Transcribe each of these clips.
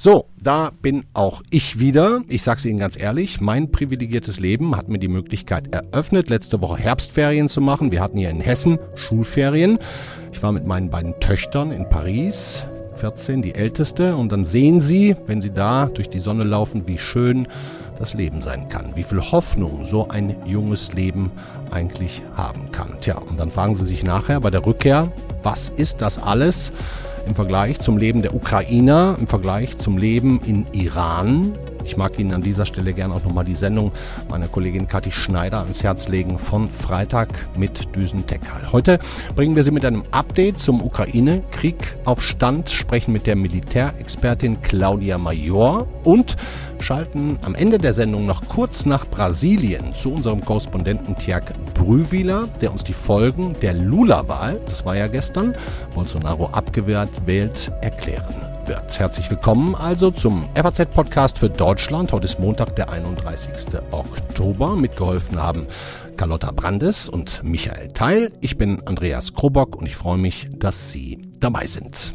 So, da bin auch ich wieder. Ich sage es Ihnen ganz ehrlich, mein privilegiertes Leben hat mir die Möglichkeit eröffnet, letzte Woche Herbstferien zu machen. Wir hatten hier in Hessen Schulferien. Ich war mit meinen beiden Töchtern in Paris, 14, die älteste. Und dann sehen Sie, wenn Sie da durch die Sonne laufen, wie schön das Leben sein kann. Wie viel Hoffnung so ein junges Leben eigentlich haben kann. Tja, und dann fragen Sie sich nachher bei der Rückkehr, was ist das alles? im Vergleich zum Leben der Ukrainer, im Vergleich zum Leben in Iran. Ich mag Ihnen an dieser Stelle gerne auch nochmal die Sendung meiner Kollegin Kathi Schneider ans Herz legen von Freitag mit Düsen Tekal. Heute bringen wir Sie mit einem Update zum Ukraine-Krieg auf Stand, sprechen mit der Militärexpertin Claudia Major und schalten am Ende der Sendung noch kurz nach Brasilien zu unserem Korrespondenten Tjerk Brühwiler, der uns die Folgen der Lula-Wahl, das war ja gestern, Bolsonaro abgewehrt wählt, erklären wird. Herzlich willkommen also zum FAZ-Podcast für Deutschland. Heute ist Montag, der 31. Oktober. Mitgeholfen haben Carlotta Brandes und Michael Teil. Ich bin Andreas Krobock und ich freue mich, dass Sie dabei sind.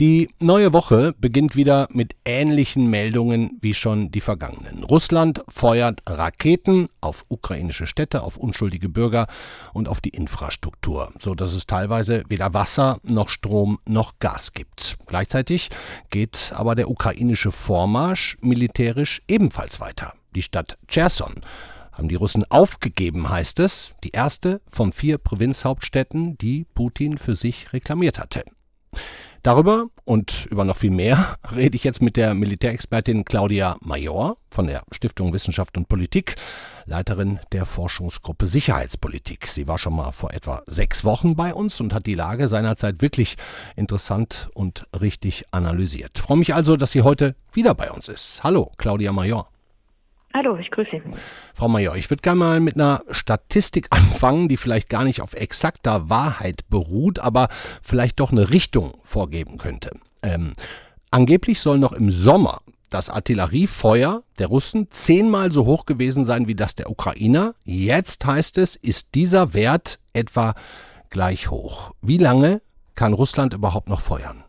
Die neue Woche beginnt wieder mit ähnlichen Meldungen wie schon die vergangenen. Russland feuert Raketen auf ukrainische Städte, auf unschuldige Bürger und auf die Infrastruktur, so dass es teilweise weder Wasser noch Strom noch Gas gibt. Gleichzeitig geht aber der ukrainische Vormarsch militärisch ebenfalls weiter. Die Stadt Cherson haben die Russen aufgegeben, heißt es, die erste von vier Provinzhauptstädten, die Putin für sich reklamiert hatte. Darüber und über noch viel mehr rede ich jetzt mit der Militärexpertin Claudia Major von der Stiftung Wissenschaft und Politik, Leiterin der Forschungsgruppe Sicherheitspolitik. Sie war schon mal vor etwa sechs Wochen bei uns und hat die Lage seinerzeit wirklich interessant und richtig analysiert. Ich freue mich also, dass sie heute wieder bei uns ist. Hallo, Claudia Major. Hallo, ich grüße Sie. Frau Major, ich würde gerne mal mit einer Statistik anfangen, die vielleicht gar nicht auf exakter Wahrheit beruht, aber vielleicht doch eine Richtung vorgeben könnte. Ähm, angeblich soll noch im Sommer das Artilleriefeuer der Russen zehnmal so hoch gewesen sein wie das der Ukrainer. Jetzt heißt es, ist dieser Wert etwa gleich hoch. Wie lange kann Russland überhaupt noch feuern?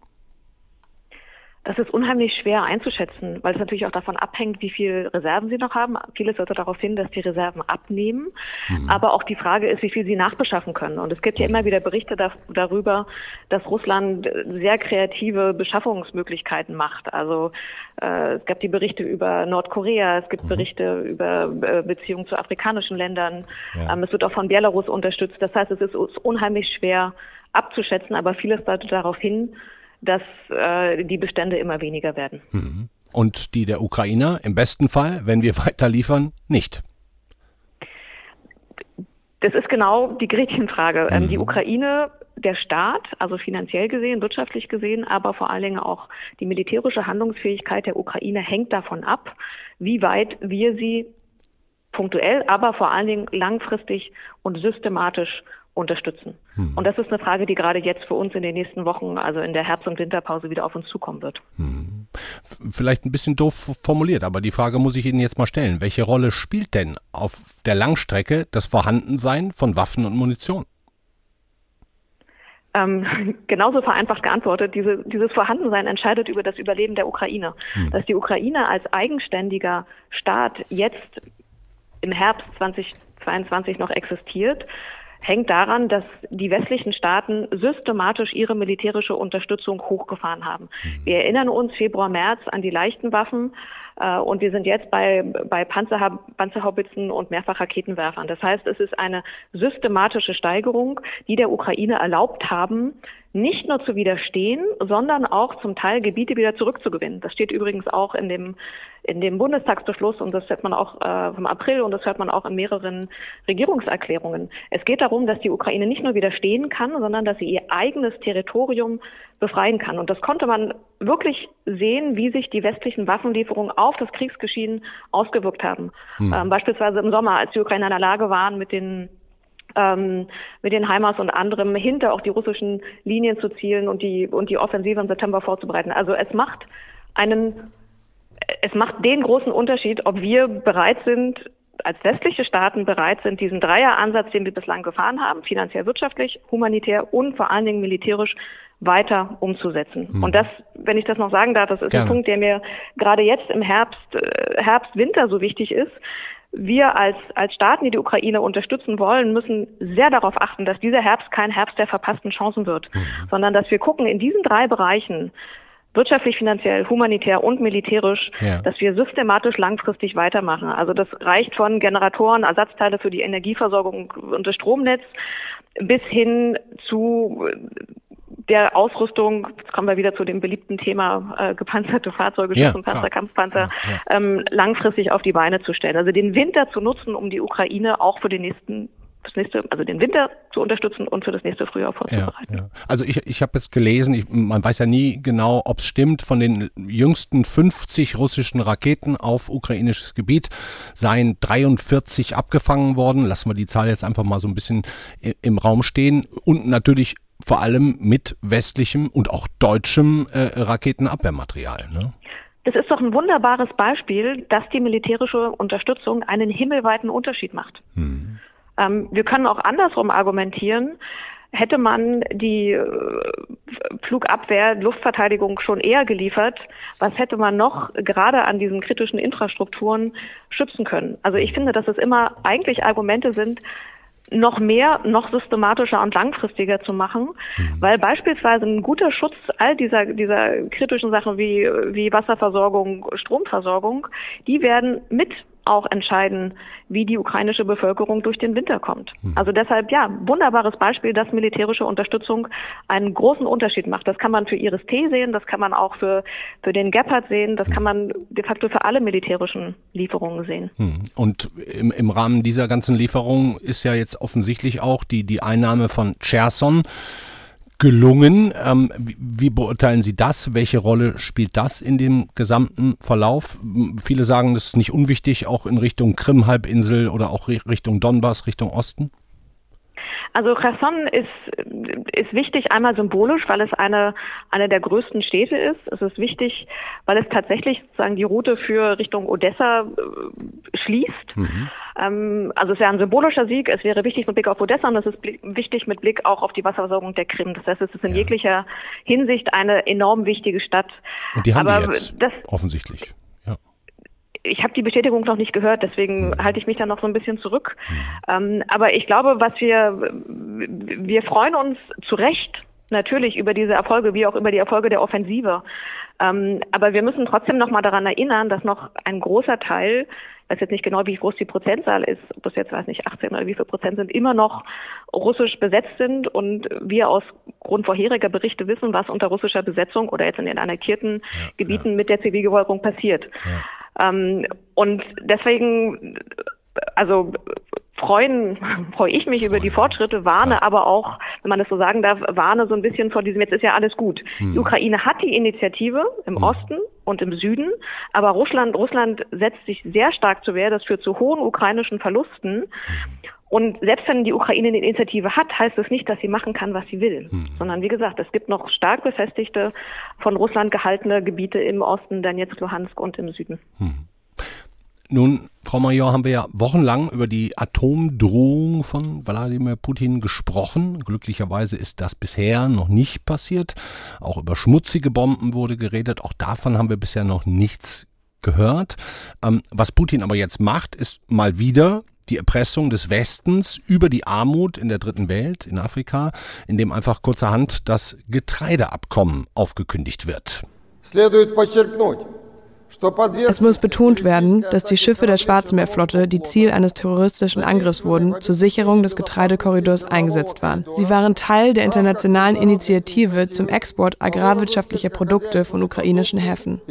Das ist unheimlich schwer einzuschätzen, weil es natürlich auch davon abhängt, wie viel Reserven sie noch haben. Vieles sollte darauf hin, dass die Reserven abnehmen. Mhm. Aber auch die Frage ist, wie viel sie nachbeschaffen können. Und es gibt ja immer wieder Berichte da, darüber, dass Russland sehr kreative Beschaffungsmöglichkeiten macht. Also äh, es gab die Berichte über Nordkorea, es gibt mhm. Berichte über äh, Beziehungen zu afrikanischen Ländern. Ja. Ähm, es wird auch von Belarus unterstützt. Das heißt, es ist unheimlich schwer abzuschätzen, aber vieles deutet darauf hin, dass äh, die Bestände immer weniger werden. Mhm. Und die der Ukrainer im besten Fall, wenn wir weiter liefern, nicht. Das ist genau die Gretchenfrage. Mhm. Die Ukraine, der Staat, also finanziell gesehen, wirtschaftlich gesehen, aber vor allen Dingen auch die militärische Handlungsfähigkeit der Ukraine hängt davon ab, wie weit wir sie punktuell, aber vor allen Dingen langfristig und systematisch unterstützen. Hm. Und das ist eine Frage, die gerade jetzt für uns in den nächsten Wochen, also in der Herbst- und Winterpause, wieder auf uns zukommen wird. Hm. Vielleicht ein bisschen doof formuliert, aber die Frage muss ich Ihnen jetzt mal stellen. Welche Rolle spielt denn auf der Langstrecke das Vorhandensein von Waffen und Munition? Ähm, genauso vereinfacht geantwortet, diese, dieses Vorhandensein entscheidet über das Überleben der Ukraine. Hm. Dass die Ukraine als eigenständiger Staat jetzt im Herbst 2022 noch existiert, hängt daran, dass die westlichen Staaten systematisch ihre militärische Unterstützung hochgefahren haben. Mhm. Wir erinnern uns Februar, März an die leichten Waffen äh, und wir sind jetzt bei, bei Panzerha Panzerhaubitzen und Mehrfachraketenwerfern. Das heißt, es ist eine systematische Steigerung, die der Ukraine erlaubt haben, nicht nur zu widerstehen, sondern auch zum Teil Gebiete wieder zurückzugewinnen. Das steht übrigens auch in dem, in dem Bundestagsbeschluss und das hört man auch äh, vom April und das hört man auch in mehreren Regierungserklärungen. Es geht darum, dass die Ukraine nicht nur widerstehen kann, sondern dass sie ihr eigenes Territorium befreien kann. Und das konnte man wirklich sehen, wie sich die westlichen Waffenlieferungen auf das Kriegsgeschehen ausgewirkt haben. Hm. Ähm, beispielsweise im Sommer, als die Ukrainer in der Lage waren, mit den ähm, mit den Heimas und anderem hinter auch die russischen Linien zu zielen und die und die Offensive im September vorzubereiten. Also es macht einen es macht den großen Unterschied, ob wir bereit sind, als westliche Staaten bereit sind, diesen Dreieransatz, den wir bislang gefahren haben, finanziell, wirtschaftlich, humanitär und vor allen Dingen militärisch weiter umzusetzen. Hm. Und das, wenn ich das noch sagen darf, das ist Gerne. ein Punkt, der mir gerade jetzt im Herbst, äh, Herbst, Winter so wichtig ist, wir als, als Staaten, die die Ukraine unterstützen wollen, müssen sehr darauf achten, dass dieser Herbst kein Herbst der verpassten Chancen wird, mhm. sondern dass wir gucken, in diesen drei Bereichen, wirtschaftlich, finanziell, humanitär und militärisch, ja. dass wir systematisch langfristig weitermachen. Also das reicht von Generatoren, Ersatzteile für die Energieversorgung und das Stromnetz bis hin zu der Ausrüstung, jetzt kommen wir wieder zu dem beliebten Thema äh, gepanzerte Fahrzeuge, ja, Panzer, Kampfpanzer, ja, ja. Ähm, langfristig auf die Beine zu stellen. Also den Winter zu nutzen, um die Ukraine auch für den nächsten das nächste, also den Winter zu unterstützen und für das nächste Frühjahr vorzubereiten. Ja, ja. Also ich, ich habe jetzt gelesen, ich, man weiß ja nie genau, ob es stimmt, von den jüngsten 50 russischen Raketen auf ukrainisches Gebiet seien 43 abgefangen worden. Lassen wir die Zahl jetzt einfach mal so ein bisschen im Raum stehen. Und natürlich vor allem mit westlichem und auch deutschem äh, Raketenabwehrmaterial. Ne? Das ist doch ein wunderbares Beispiel, dass die militärische Unterstützung einen himmelweiten Unterschied macht. Hm. Ähm, wir können auch andersrum argumentieren. Hätte man die äh, Flugabwehr, Luftverteidigung schon eher geliefert, was hätte man noch gerade an diesen kritischen Infrastrukturen schützen können? Also ich finde, dass es immer eigentlich Argumente sind, noch mehr, noch systematischer und langfristiger zu machen, mhm. weil beispielsweise ein guter Schutz all dieser, dieser kritischen Sachen wie, wie Wasserversorgung, Stromversorgung, die werden mit auch entscheiden, wie die ukrainische Bevölkerung durch den Winter kommt. Mhm. Also deshalb, ja, wunderbares Beispiel, dass militärische Unterstützung einen großen Unterschied macht. Das kann man für Iris-T sehen, das kann man auch für, für den Gepard sehen, das kann man de facto für alle militärischen Lieferungen sehen. Mhm. Und im, im Rahmen dieser ganzen Lieferung ist ja jetzt offensichtlich auch die, die Einnahme von Cherson gelungen. Ähm, wie, wie, beurteilen Sie das? Welche Rolle spielt das in dem gesamten Verlauf? Viele sagen, das ist nicht unwichtig, auch in Richtung Krim-Halbinsel oder auch Richtung Donbass, Richtung Osten. Also Cherson ist, ist wichtig einmal symbolisch, weil es eine, eine der größten Städte ist. Es ist wichtig, weil es tatsächlich sozusagen die Route für Richtung Odessa äh, schließt. Mhm. Ähm, also es wäre ein symbolischer Sieg. Es wäre wichtig mit Blick auf Odessa und es ist wichtig mit Blick auch auf die Wasserversorgung der Krim. Das heißt, es ist in ja. jeglicher Hinsicht eine enorm wichtige Stadt. Und die haben Aber wir jetzt, das, offensichtlich ich habe die Bestätigung noch nicht gehört, deswegen mhm. halte ich mich da noch so ein bisschen zurück. Mhm. Ähm, aber ich glaube, was wir, wir freuen uns zu Recht natürlich über diese Erfolge, wie auch über die Erfolge der Offensive. Ähm, aber wir müssen trotzdem noch mal daran erinnern, dass noch ein großer Teil, ich weiß jetzt nicht genau, wie groß die Prozentzahl ist, ob das jetzt, weiß nicht, 18 oder wie viel Prozent sind, immer noch russisch besetzt sind und wir aus Grund vorheriger Berichte wissen, was unter russischer Besetzung oder jetzt in den annektierten ja, Gebieten ja. mit der Zivilbevölkerung passiert. Ja. Ähm, und deswegen, also freuen, freue ich mich über die Fortschritte, warne aber auch, wenn man das so sagen darf, warne so ein bisschen vor diesem, jetzt ist ja alles gut. Hm. Die Ukraine hat die Initiative im hm. Osten und im Süden, aber Russland, Russland setzt sich sehr stark zu Wehr, das führt zu hohen ukrainischen Verlusten. Und selbst wenn die Ukraine eine Initiative hat, heißt das nicht, dass sie machen kann, was sie will. Hm. Sondern wie gesagt, es gibt noch stark befestigte, von Russland gehaltene Gebiete im Osten, Donetsk, Luhansk und im Süden. Hm. Nun, Frau Major, haben wir ja wochenlang über die Atomdrohung von Wladimir Putin gesprochen. Glücklicherweise ist das bisher noch nicht passiert. Auch über schmutzige Bomben wurde geredet. Auch davon haben wir bisher noch nichts gehört. Ähm, was Putin aber jetzt macht, ist mal wieder die Erpressung des Westens über die Armut in der dritten Welt, in Afrika, in dem einfach kurzerhand das Getreideabkommen aufgekündigt wird. Es muss betont werden, dass die Schiffe der Schwarzmeerflotte, die Ziel eines terroristischen Angriffs wurden, zur Sicherung des Getreidekorridors eingesetzt waren. Sie waren Teil der internationalen Initiative zum Export agrarwirtschaftlicher Produkte von ukrainischen Häfen.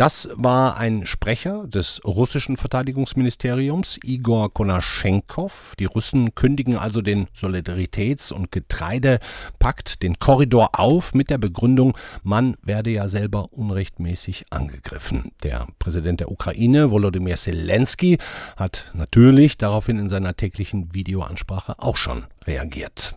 Das war ein Sprecher des russischen Verteidigungsministeriums, Igor Konaschenkov. Die Russen kündigen also den Solidaritäts- und Getreidepakt, den Korridor auf, mit der Begründung, man werde ja selber unrechtmäßig angegriffen. Der Präsident der Ukraine, Volodymyr Zelensky, hat natürlich daraufhin in seiner täglichen Videoansprache auch schon reagiert.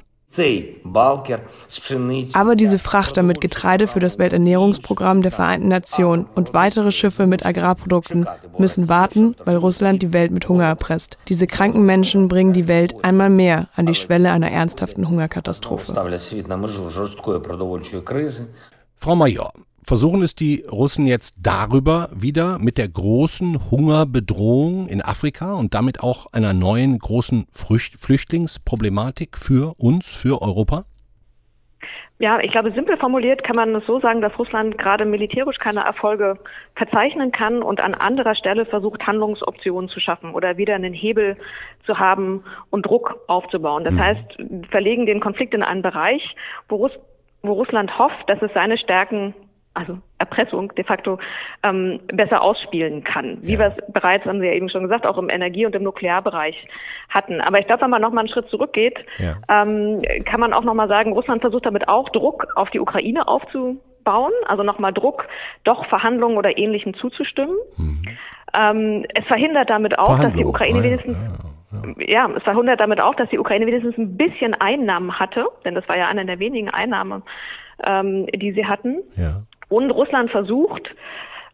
Aber diese Frachter mit Getreide für das Welternährungsprogramm der Vereinten Nationen und weitere Schiffe mit Agrarprodukten müssen warten, weil Russland die Welt mit Hunger erpresst. Diese kranken Menschen bringen die Welt einmal mehr an die Schwelle einer ernsthaften Hungerkatastrophe. Frau Major, versuchen es die Russen jetzt darüber wieder mit der großen Hungerbedrohung in Afrika und damit auch einer neuen großen Flüchtlingsproblematik für uns, für Europa? Ja, ich glaube, simpel formuliert kann man es so sagen, dass Russland gerade militärisch keine Erfolge verzeichnen kann und an anderer Stelle versucht, Handlungsoptionen zu schaffen oder wieder einen Hebel zu haben und Druck aufzubauen. Das mhm. heißt, verlegen den Konflikt in einen Bereich, wo, Russ wo Russland hofft, dass es seine Stärken also Erpressung de facto ähm, besser ausspielen kann, wie ja. wir es bereits, haben Sie ja eben schon gesagt, auch im Energie- und im Nuklearbereich hatten. Aber ich glaube, wenn man nochmal einen Schritt zurückgeht, ja. ähm, kann man auch nochmal sagen, Russland versucht damit auch Druck auf die Ukraine aufzubauen, also nochmal Druck, doch Verhandlungen oder Ähnlichem zuzustimmen. Mhm. Ähm, es verhindert damit auch, dass die Ukraine wenigstens ja, es verhindert damit auch, dass die Ukraine wenigstens ein bisschen Einnahmen hatte, denn das war ja eine der wenigen Einnahmen, ähm, die sie hatten. Ja. Und Russland versucht,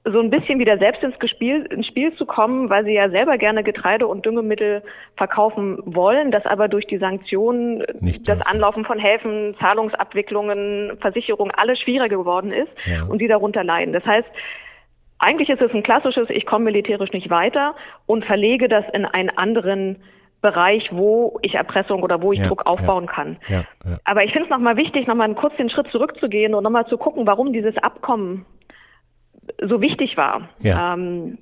so ein bisschen wieder selbst ins Spiel, ins Spiel zu kommen, weil sie ja selber gerne Getreide und Düngemittel verkaufen wollen, das aber durch die Sanktionen, Nicht das dürfen. Anlaufen von Häfen, Zahlungsabwicklungen, Versicherungen, alles schwieriger geworden ist ja. und sie darunter leiden. Das heißt, eigentlich ist es ein klassisches, ich komme militärisch nicht weiter und verlege das in einen anderen Bereich, wo ich Erpressung oder wo ich ja, Druck aufbauen ja, kann. Ja, Aber ich finde es nochmal wichtig, nochmal kurz den Schritt zurückzugehen und nochmal zu gucken, warum dieses Abkommen so wichtig war. Ähm,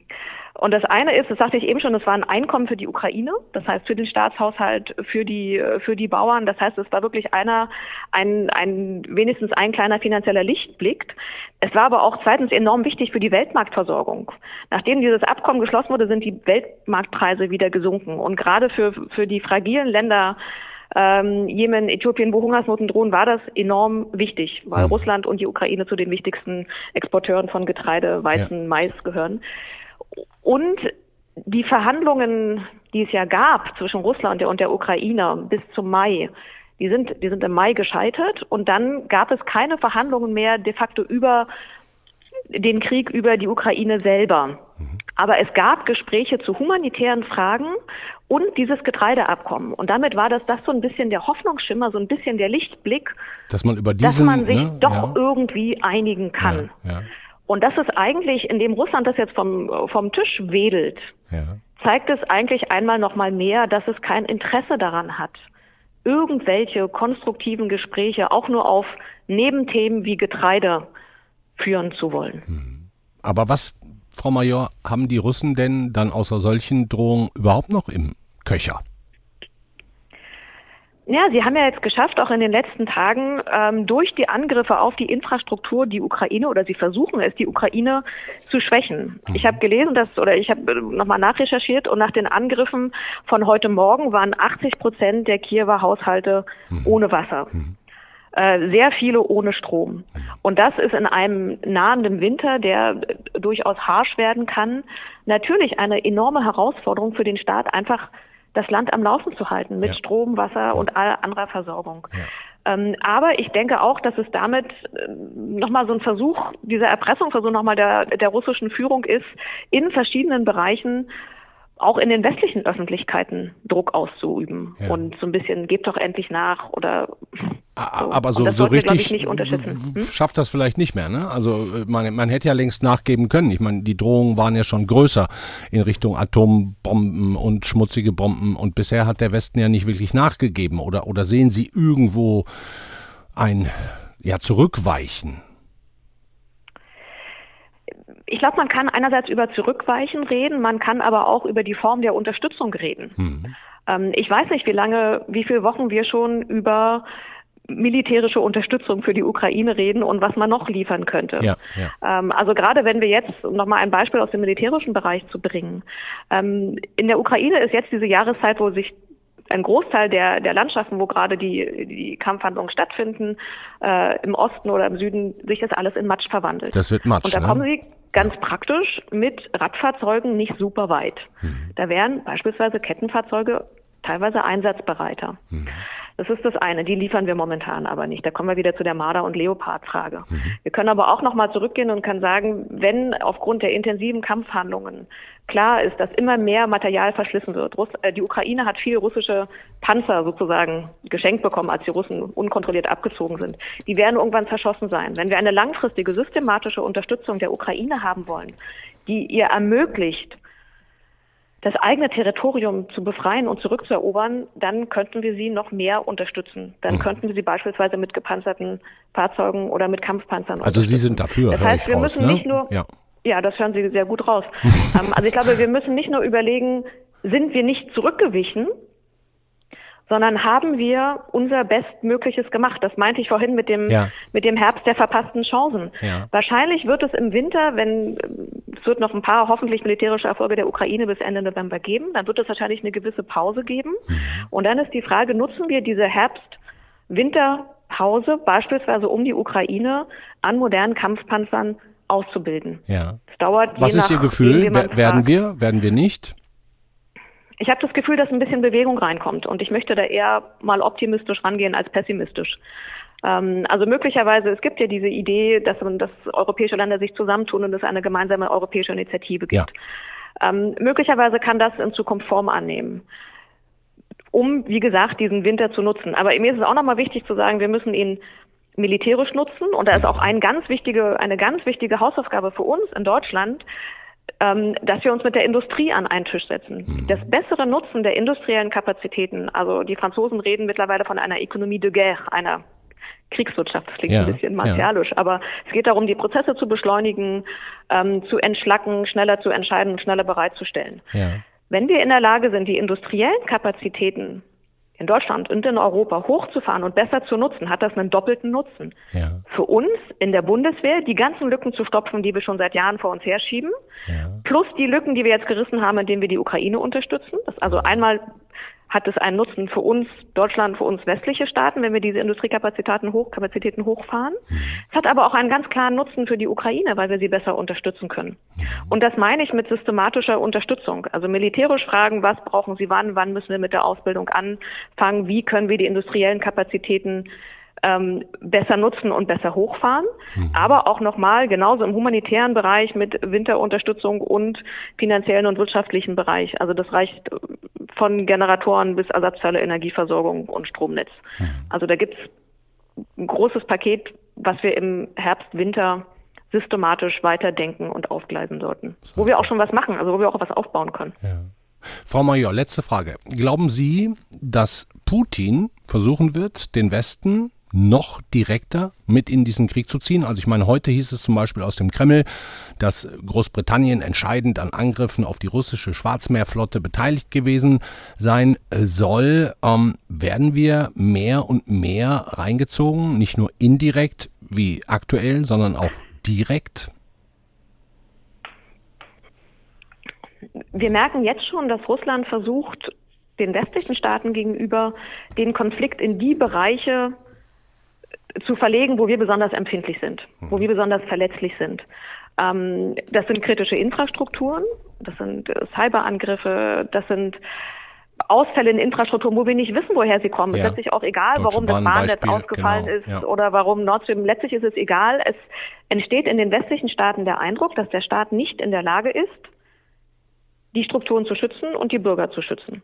und das eine ist, das sagte ich eben schon, das war ein Einkommen für die Ukraine, das heißt für den Staatshaushalt, für die, für die Bauern. Das heißt, es war wirklich einer, ein, ein, wenigstens ein kleiner finanzieller Lichtblick. Es war aber auch zweitens enorm wichtig für die Weltmarktversorgung. Nachdem dieses Abkommen geschlossen wurde, sind die Weltmarktpreise wieder gesunken. Und gerade für, für die fragilen Länder, ähm, Jemen, Äthiopien, wo Hungersnoten drohen, war das enorm wichtig, weil mhm. Russland und die Ukraine zu den wichtigsten Exporteuren von Getreide, Weizen, ja. Mais gehören. Und die Verhandlungen, die es ja gab zwischen Russland und der Ukraine bis zum Mai, die sind, die sind im Mai gescheitert und dann gab es keine Verhandlungen mehr de facto über den Krieg über die Ukraine selber. Aber es gab Gespräche zu humanitären Fragen und dieses Getreideabkommen. Und damit war das, das so ein bisschen der Hoffnungsschimmer, so ein bisschen der Lichtblick, dass man über diesen, dass man sich ne, doch ja. irgendwie einigen kann. Ja, ja. Und das ist eigentlich, indem Russland das jetzt vom, vom Tisch wedelt, ja. zeigt es eigentlich einmal noch mal mehr, dass es kein Interesse daran hat, irgendwelche konstruktiven Gespräche auch nur auf Nebenthemen wie Getreide führen zu wollen. Hm. Aber was, Frau Major, haben die Russen denn dann außer solchen Drohungen überhaupt noch im Köcher? Ja, sie haben ja jetzt geschafft, auch in den letzten Tagen ähm, durch die Angriffe auf die Infrastruktur die Ukraine oder sie versuchen es, die Ukraine zu schwächen. Ich habe gelesen, dass oder ich habe nochmal nachrecherchiert und nach den Angriffen von heute Morgen waren 80 Prozent der Kiewer Haushalte mhm. ohne Wasser. Mhm. Äh, sehr viele ohne Strom. Und das ist in einem nahenden Winter, der durchaus harsch werden kann, natürlich eine enorme Herausforderung für den Staat, einfach das Land am Laufen zu halten mit ja. Strom, Wasser und all anderer Versorgung. Ja. Ähm, aber ich denke auch, dass es damit äh, nochmal so ein Versuch, dieser Erpressungsversuch nochmal der, der russischen Führung ist, in verschiedenen Bereichen auch in den westlichen Öffentlichkeiten Druck auszuüben ja. und so ein bisschen gebt doch endlich nach oder so. aber so, so richtig wir, hm? schafft das vielleicht nicht mehr ne also äh, man, man hätte ja längst nachgeben können ich meine die Drohungen waren ja schon größer in Richtung Atombomben und schmutzige Bomben und bisher hat der Westen ja nicht wirklich nachgegeben oder oder sehen Sie irgendwo ein ja zurückweichen Ich glaube, man kann einerseits über Zurückweichen reden, man kann aber auch über die Form der Unterstützung reden. Mhm. Ähm, ich weiß nicht, wie lange, wie viele Wochen wir schon über militärische Unterstützung für die Ukraine reden und was man noch liefern könnte. Ja, ja. Ähm, also gerade wenn wir jetzt, um nochmal ein Beispiel aus dem militärischen Bereich zu bringen, ähm, in der Ukraine ist jetzt diese Jahreszeit, wo sich ein Großteil der, der Landschaften, wo gerade die, die Kampfhandlungen stattfinden, äh, im Osten oder im Süden, sich das alles in Matsch verwandelt. Das wird Matsch. Und da ne? kommen sie ganz praktisch mit Radfahrzeugen nicht super weit. Mhm. Da wären beispielsweise Kettenfahrzeuge teilweise einsatzbereiter. Mhm. Das ist das eine. Die liefern wir momentan aber nicht. Da kommen wir wieder zu der Marder- und Leopard-Frage. Mhm. Wir können aber auch nochmal zurückgehen und können sagen, wenn aufgrund der intensiven Kampfhandlungen klar ist, dass immer mehr Material verschlissen wird. Russ äh, die Ukraine hat viel russische Panzer sozusagen geschenkt bekommen, als die Russen unkontrolliert abgezogen sind. Die werden irgendwann zerschossen sein. Wenn wir eine langfristige, systematische Unterstützung der Ukraine haben wollen, die ihr ermöglicht, das eigene Territorium zu befreien und zurückzuerobern, dann könnten wir sie noch mehr unterstützen. Dann mhm. könnten wir sie beispielsweise mit gepanzerten Fahrzeugen oder mit Kampfpanzern Also Sie sind dafür. Das heißt, wir raus, müssen ne? nicht nur, ja. ja, das hören Sie sehr gut raus. ähm, also ich glaube, wir müssen nicht nur überlegen, sind wir nicht zurückgewichen, sondern haben wir unser Bestmögliches gemacht. Das meinte ich vorhin mit dem, ja. mit dem Herbst der verpassten Chancen. Ja. Wahrscheinlich wird es im Winter, wenn es wird noch ein paar hoffentlich militärische Erfolge der Ukraine bis Ende November geben, dann wird es wahrscheinlich eine gewisse Pause geben. Mhm. Und dann ist die Frage, nutzen wir diese Herbst-Winterpause beispielsweise um die Ukraine an modernen Kampfpanzern auszubilden? Ja. Es dauert. Was ist Ihr Gefühl? Werden wir? Werden wir nicht? Ich habe das Gefühl, dass ein bisschen Bewegung reinkommt und ich möchte da eher mal optimistisch rangehen als pessimistisch. Ähm, also möglicherweise, es gibt ja diese Idee, dass, dass europäische Länder sich zusammentun und es eine gemeinsame europäische Initiative gibt. Ja. Ähm, möglicherweise kann das in Zukunft Form annehmen um, wie gesagt, diesen Winter zu nutzen. Aber mir ist es auch nochmal wichtig zu sagen, wir müssen ihn militärisch nutzen. Und da ist auch ein ganz wichtige, eine ganz wichtige Hausaufgabe für uns in Deutschland, ähm, dass wir uns mit der Industrie an einen Tisch setzen. Mhm. Das bessere Nutzen der industriellen Kapazitäten, also die Franzosen reden mittlerweile von einer Economie de guerre, einer Kriegswirtschaft, das klingt ja, ein bisschen martialisch, ja. aber es geht darum, die Prozesse zu beschleunigen, ähm, zu entschlacken, schneller zu entscheiden, schneller bereitzustellen. Ja. Wenn wir in der Lage sind, die industriellen Kapazitäten in Deutschland und in Europa hochzufahren und besser zu nutzen, hat das einen doppelten Nutzen. Ja. Für uns in der Bundeswehr die ganzen Lücken zu stopfen, die wir schon seit Jahren vor uns herschieben, ja. plus die Lücken, die wir jetzt gerissen haben, indem wir die Ukraine unterstützen. Das also einmal hat es einen Nutzen für uns, Deutschland, für uns westliche Staaten, wenn wir diese Industriekapazitäten hoch, Kapazitäten hochfahren. Mhm. Es hat aber auch einen ganz klaren Nutzen für die Ukraine, weil wir sie besser unterstützen können. Mhm. Und das meine ich mit systematischer Unterstützung. Also militärisch fragen, was brauchen sie wann, wann müssen wir mit der Ausbildung anfangen, wie können wir die industriellen Kapazitäten ähm, besser nutzen und besser hochfahren. Mhm. Aber auch nochmal genauso im humanitären Bereich mit Winterunterstützung und finanziellen und wirtschaftlichen Bereich. Also das reicht von Generatoren bis Ersatzteile Energieversorgung und Stromnetz. Mhm. Also da gibt's ein großes Paket, was wir im Herbst, Winter systematisch weiterdenken und aufgleisen sollten. So. Wo wir auch schon was machen, also wo wir auch was aufbauen können. Ja. Frau Major, letzte Frage. Glauben Sie, dass Putin versuchen wird, den Westen noch direkter mit in diesen Krieg zu ziehen. Also ich meine, heute hieß es zum Beispiel aus dem Kreml, dass Großbritannien entscheidend an Angriffen auf die russische Schwarzmeerflotte beteiligt gewesen sein soll. Ähm, werden wir mehr und mehr reingezogen, nicht nur indirekt wie aktuell, sondern auch direkt? Wir merken jetzt schon, dass Russland versucht, den westlichen Staaten gegenüber den Konflikt in die Bereiche zu verlegen, wo wir besonders empfindlich sind, wo mhm. wir besonders verletzlich sind. Ähm, das sind kritische Infrastrukturen, das sind äh, Cyberangriffe, das sind Ausfälle in Infrastrukturen, wo wir nicht wissen, woher sie kommen. Ja. Es ist letztlich auch egal, Deutsche warum das Bahnnetz ausgefallen genau. ist ja. oder warum Nord Stream. Letztlich ist es egal. Es entsteht in den westlichen Staaten der Eindruck, dass der Staat nicht in der Lage ist, die Strukturen zu schützen und die Bürger zu schützen.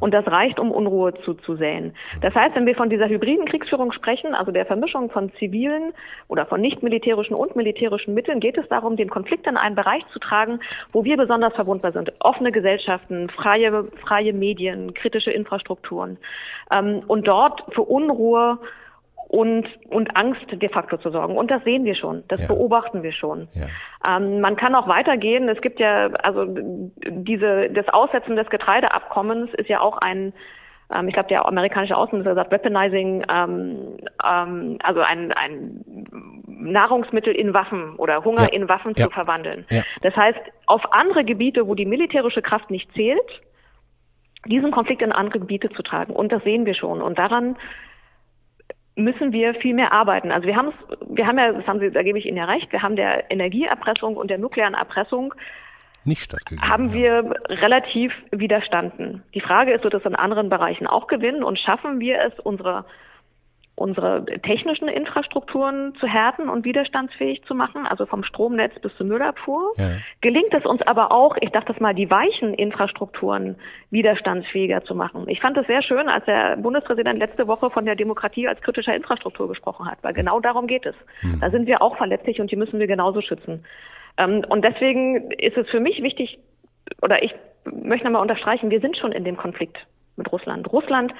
Und das reicht, um Unruhe zuzusäen. Das heißt, wenn wir von dieser hybriden Kriegsführung sprechen, also der Vermischung von zivilen oder von nicht militärischen und militärischen Mitteln, geht es darum, den Konflikt in einen Bereich zu tragen, wo wir besonders verwundbar sind. Offene Gesellschaften, freie, freie Medien, kritische Infrastrukturen. Ähm, und dort für Unruhe und, und Angst de facto zu sorgen. Und das sehen wir schon, das ja. beobachten wir schon. Ja. Ähm, man kann auch weitergehen. Es gibt ja, also diese, das Aussetzen des Getreideabkommens ist ja auch ein ähm, ich glaube, der amerikanische Außenminister sagt Weaponizing, ähm, ähm, also ein, ein Nahrungsmittel in Waffen oder Hunger ja. in Waffen zu verwandeln. Das heißt, auf andere Gebiete, wo die militärische Kraft nicht zählt, diesen Konflikt in andere Gebiete zu tragen. Und das sehen wir schon. Und daran müssen wir viel mehr arbeiten. Also wir haben es, wir haben ja, das haben Sie, da gebe ich Ihnen ja recht, wir haben der Energieerpressung und der nuklearen Erpressung nicht stattgegeben haben wir relativ widerstanden. Die Frage ist, wird es in anderen Bereichen auch gewinnen und schaffen wir es, unsere unsere technischen Infrastrukturen zu härten und widerstandsfähig zu machen, also vom Stromnetz bis zur Müllabfuhr. Ja. Gelingt es uns aber auch, ich dachte das mal, die weichen Infrastrukturen widerstandsfähiger zu machen. Ich fand es sehr schön, als der Bundespräsident letzte Woche von der Demokratie als kritischer Infrastruktur gesprochen hat, weil genau darum geht es. Mhm. Da sind wir auch verletzlich und die müssen wir genauso schützen. Ähm, und deswegen ist es für mich wichtig, oder ich möchte nochmal unterstreichen, wir sind schon in dem Konflikt mit Russland. Russland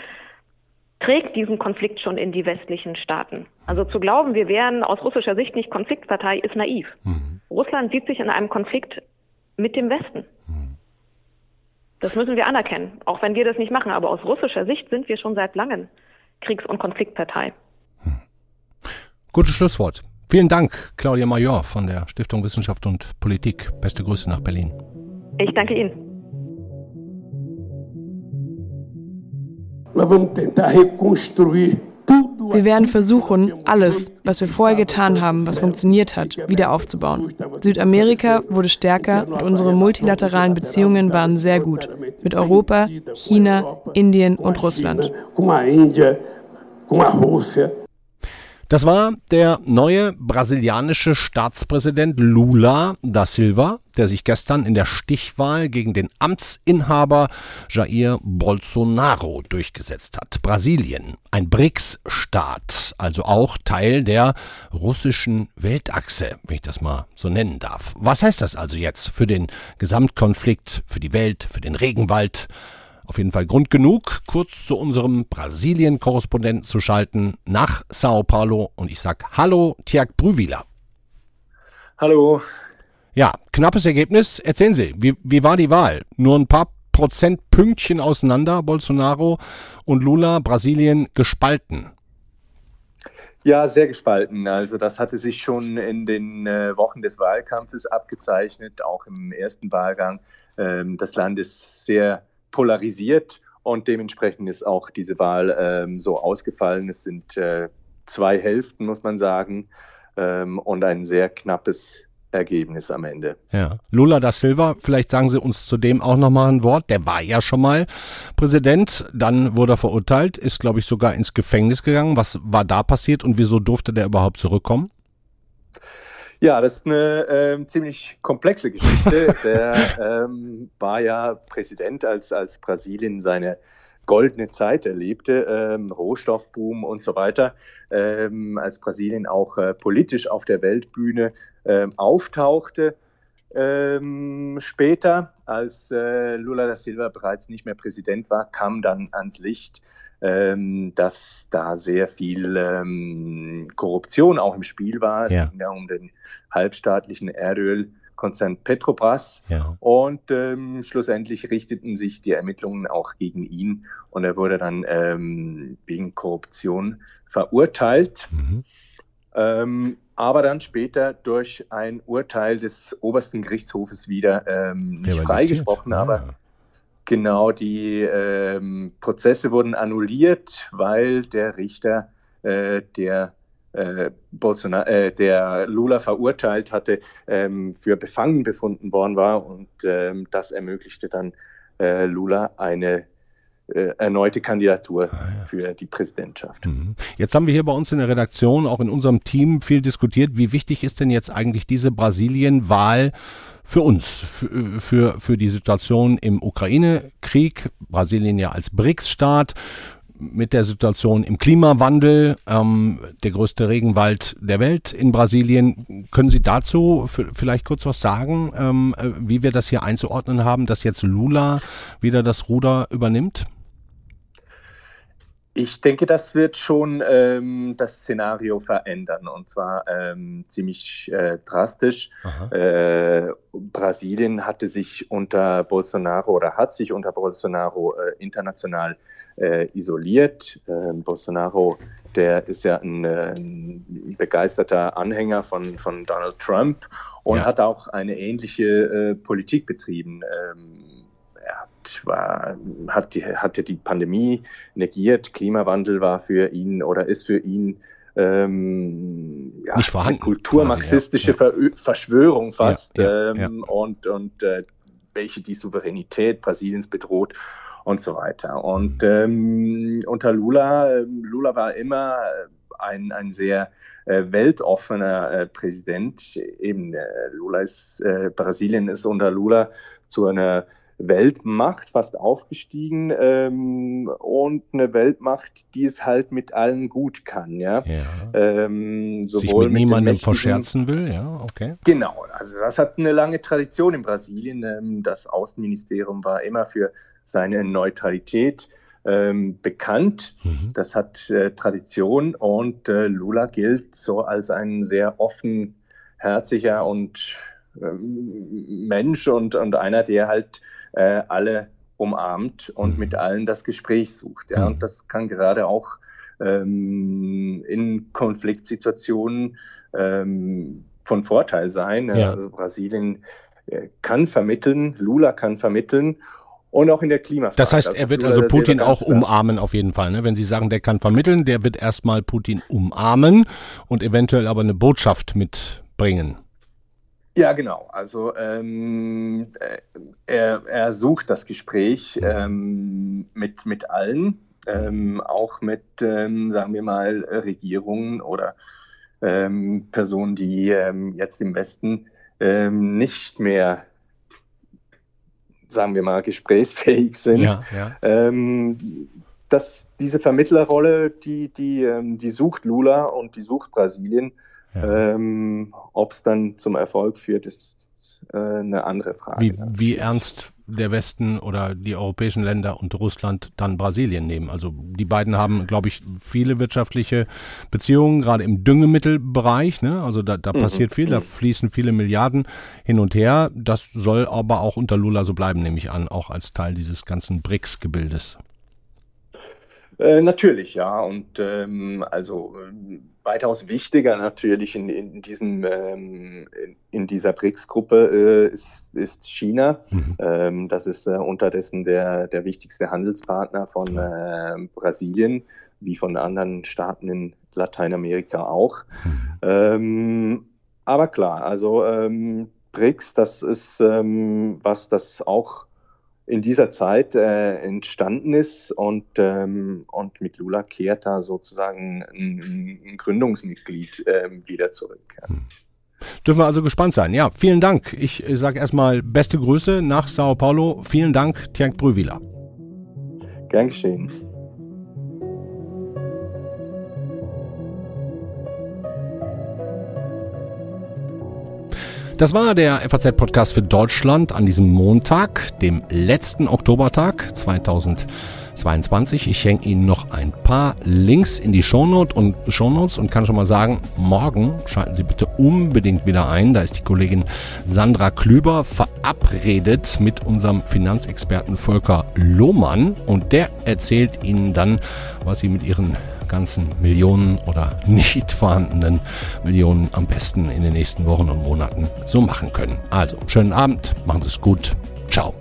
trägt diesen Konflikt schon in die westlichen Staaten. Also zu glauben, wir wären aus russischer Sicht nicht Konfliktpartei, ist naiv. Mhm. Russland sieht sich in einem Konflikt mit dem Westen. Mhm. Das müssen wir anerkennen, auch wenn wir das nicht machen. Aber aus russischer Sicht sind wir schon seit langem Kriegs- und Konfliktpartei. Mhm. Gutes Schlusswort. Vielen Dank, Claudia Major von der Stiftung Wissenschaft und Politik. Beste Grüße nach Berlin. Ich danke Ihnen. Wir werden versuchen, alles, was wir vorher getan haben, was funktioniert hat, wieder aufzubauen. Südamerika wurde stärker und unsere multilateralen Beziehungen waren sehr gut. Mit Europa, China, Indien und Russland. Das war der neue brasilianische Staatspräsident Lula da Silva, der sich gestern in der Stichwahl gegen den Amtsinhaber Jair Bolsonaro durchgesetzt hat. Brasilien, ein BRICS-Staat, also auch Teil der russischen Weltachse, wenn ich das mal so nennen darf. Was heißt das also jetzt für den Gesamtkonflikt, für die Welt, für den Regenwald? Auf jeden Fall Grund genug, kurz zu unserem Brasilien-Korrespondenten zu schalten nach Sao Paulo. Und ich sage Hallo, Tiag Brüwiler. Hallo. Ja, knappes Ergebnis. Erzählen Sie, wie, wie war die Wahl? Nur ein paar Prozentpünktchen auseinander, Bolsonaro und Lula, Brasilien gespalten. Ja, sehr gespalten. Also das hatte sich schon in den äh, Wochen des Wahlkampfes abgezeichnet, auch im ersten Wahlgang. Ähm, das Land ist sehr polarisiert und dementsprechend ist auch diese Wahl ähm, so ausgefallen. Es sind äh, zwei Hälften, muss man sagen, ähm, und ein sehr knappes Ergebnis am Ende. Ja. Lula da Silva, vielleicht sagen Sie uns zudem auch nochmal ein Wort. Der war ja schon mal Präsident, dann wurde er verurteilt, ist, glaube ich, sogar ins Gefängnis gegangen. Was war da passiert und wieso durfte der überhaupt zurückkommen? Ja, das ist eine äh, ziemlich komplexe Geschichte. Der ähm, war ja Präsident, als, als Brasilien seine goldene Zeit erlebte, ähm, Rohstoffboom und so weiter, ähm, als Brasilien auch äh, politisch auf der Weltbühne ähm, auftauchte. Ähm, später, als äh, Lula da Silva bereits nicht mehr Präsident war, kam dann ans Licht, ähm, dass da sehr viel ähm, Korruption auch im Spiel war. Es ja. ging ja um den halbstaatlichen Erdölkonzern Petrobras. Ja. Und ähm, schlussendlich richteten sich die Ermittlungen auch gegen ihn und er wurde dann ähm, wegen Korruption verurteilt. Mhm. Ähm, aber dann später durch ein Urteil des obersten Gerichtshofes wieder ähm, nicht freigesprochen, ah. aber Genau, die ähm, Prozesse wurden annulliert, weil der Richter, äh, der äh, Bolsonaro, äh, der Lula verurteilt hatte, ähm, für befangen befunden worden war und ähm, das ermöglichte dann äh, Lula eine äh, erneute Kandidatur ah, ja. für die Präsidentschaft. Mhm. Jetzt haben wir hier bei uns in der Redaktion, auch in unserem Team, viel diskutiert. Wie wichtig ist denn jetzt eigentlich diese Brasilien-Wahl für uns, für, für, für die Situation im Ukraine-Krieg, Brasilien ja als BRICS-Staat, mit der Situation im Klimawandel, ähm, der größte Regenwald der Welt in Brasilien. Können Sie dazu vielleicht kurz was sagen, ähm, wie wir das hier einzuordnen haben, dass jetzt Lula wieder das Ruder übernimmt? Ich denke, das wird schon ähm, das Szenario verändern und zwar ähm, ziemlich äh, drastisch. Äh, Brasilien hatte sich unter Bolsonaro oder hat sich unter Bolsonaro äh, international äh, isoliert. Ähm, Bolsonaro, der ist ja ein, äh, ein, begeisterter Anhänger von, von Donald Trump und ja. hat auch eine ähnliche äh, Politik betrieben. Ähm, war, hat, die, hat ja die Pandemie negiert, Klimawandel war für ihn oder ist für ihn ähm, ja, eine kulturmarxistische ja. Verschwörung fast ja, ähm, und, und äh, welche die Souveränität Brasiliens bedroht und so weiter. Und mhm. ähm, unter Lula, ähm, Lula war immer ein, ein sehr äh, weltoffener äh, Präsident. Eben äh, Lula ist, äh, Brasilien ist unter Lula zu einer Weltmacht fast aufgestiegen ähm, und eine Weltmacht, die es halt mit allen gut kann, ja. ja. Ähm, sowohl Sich mit, mit niemandem verscherzen will, ja, okay. Genau, also das hat eine lange Tradition in Brasilien. Ähm, das Außenministerium war immer für seine Neutralität ähm, bekannt. Mhm. Das hat äh, Tradition und äh, Lula gilt so als ein sehr offenherziger und ähm, Mensch und, und einer, der halt äh, alle umarmt und mhm. mit allen das Gespräch sucht. Ja? Mhm. Und das kann gerade auch ähm, in Konfliktsituationen ähm, von Vorteil sein. Ja. Also Brasilien äh, kann vermitteln, Lula kann vermitteln und auch in der Klimafrage. Das heißt, er wird also Putin auch umarmen auf jeden Fall. Ne? Wenn Sie sagen, der kann vermitteln, der wird erstmal Putin umarmen und eventuell aber eine Botschaft mitbringen. Ja, genau. Also ähm, äh, er, er, sucht das Gespräch ähm, mit, mit allen, ähm, auch mit, ähm, sagen wir mal, Regierungen oder ähm, Personen, die ähm, jetzt im Westen nicht mehr, sagen wir mal, gesprächsfähig sind. Ja, ja. dass diese Vermittlerrolle, die, die, die sucht Lula und die sucht Brasilien. Ja. Ähm, Ob es dann zum Erfolg führt, ist äh, eine andere Frage. Wie, wie, ernst der Westen oder die europäischen Länder und Russland dann Brasilien nehmen. Also die beiden haben, glaube ich, viele wirtschaftliche Beziehungen, gerade im Düngemittelbereich. Ne? Also da, da mhm. passiert viel, da mhm. fließen viele Milliarden hin und her. Das soll aber auch unter Lula so bleiben, nehme ich an, auch als Teil dieses ganzen BRICS-Gebildes. Äh, natürlich, ja. Und ähm, also äh, weitaus wichtiger natürlich in, in diesem ähm, in dieser BRICS-Gruppe äh, ist, ist China. Mhm. Ähm, das ist äh, unterdessen der, der wichtigste Handelspartner von äh, Brasilien, wie von anderen Staaten in Lateinamerika auch. Mhm. Ähm, aber klar, also ähm, BRICS, das ist ähm, was, das auch in dieser Zeit äh, entstanden ist und, ähm, und mit Lula kehrt da sozusagen ein, ein Gründungsmitglied äh, wieder zurück. Ja. Hm. Dürfen wir also gespannt sein. Ja, vielen Dank. Ich sage erstmal beste Grüße nach Sao Paulo. Vielen Dank, Tjank Brüwiler. Gern geschehen. Das war der FAZ-Podcast für Deutschland an diesem Montag, dem letzten Oktobertag 2022. Ich hänge Ihnen noch ein paar Links in die Shownote und Shownotes und kann schon mal sagen, morgen schalten Sie bitte unbedingt wieder ein. Da ist die Kollegin Sandra Klüber verabredet mit unserem Finanzexperten Volker Lohmann und der erzählt Ihnen dann, was Sie mit Ihren ganzen Millionen oder nicht vorhandenen Millionen am besten in den nächsten Wochen und Monaten so machen können. Also, schönen Abend, machen Sie es gut. Ciao.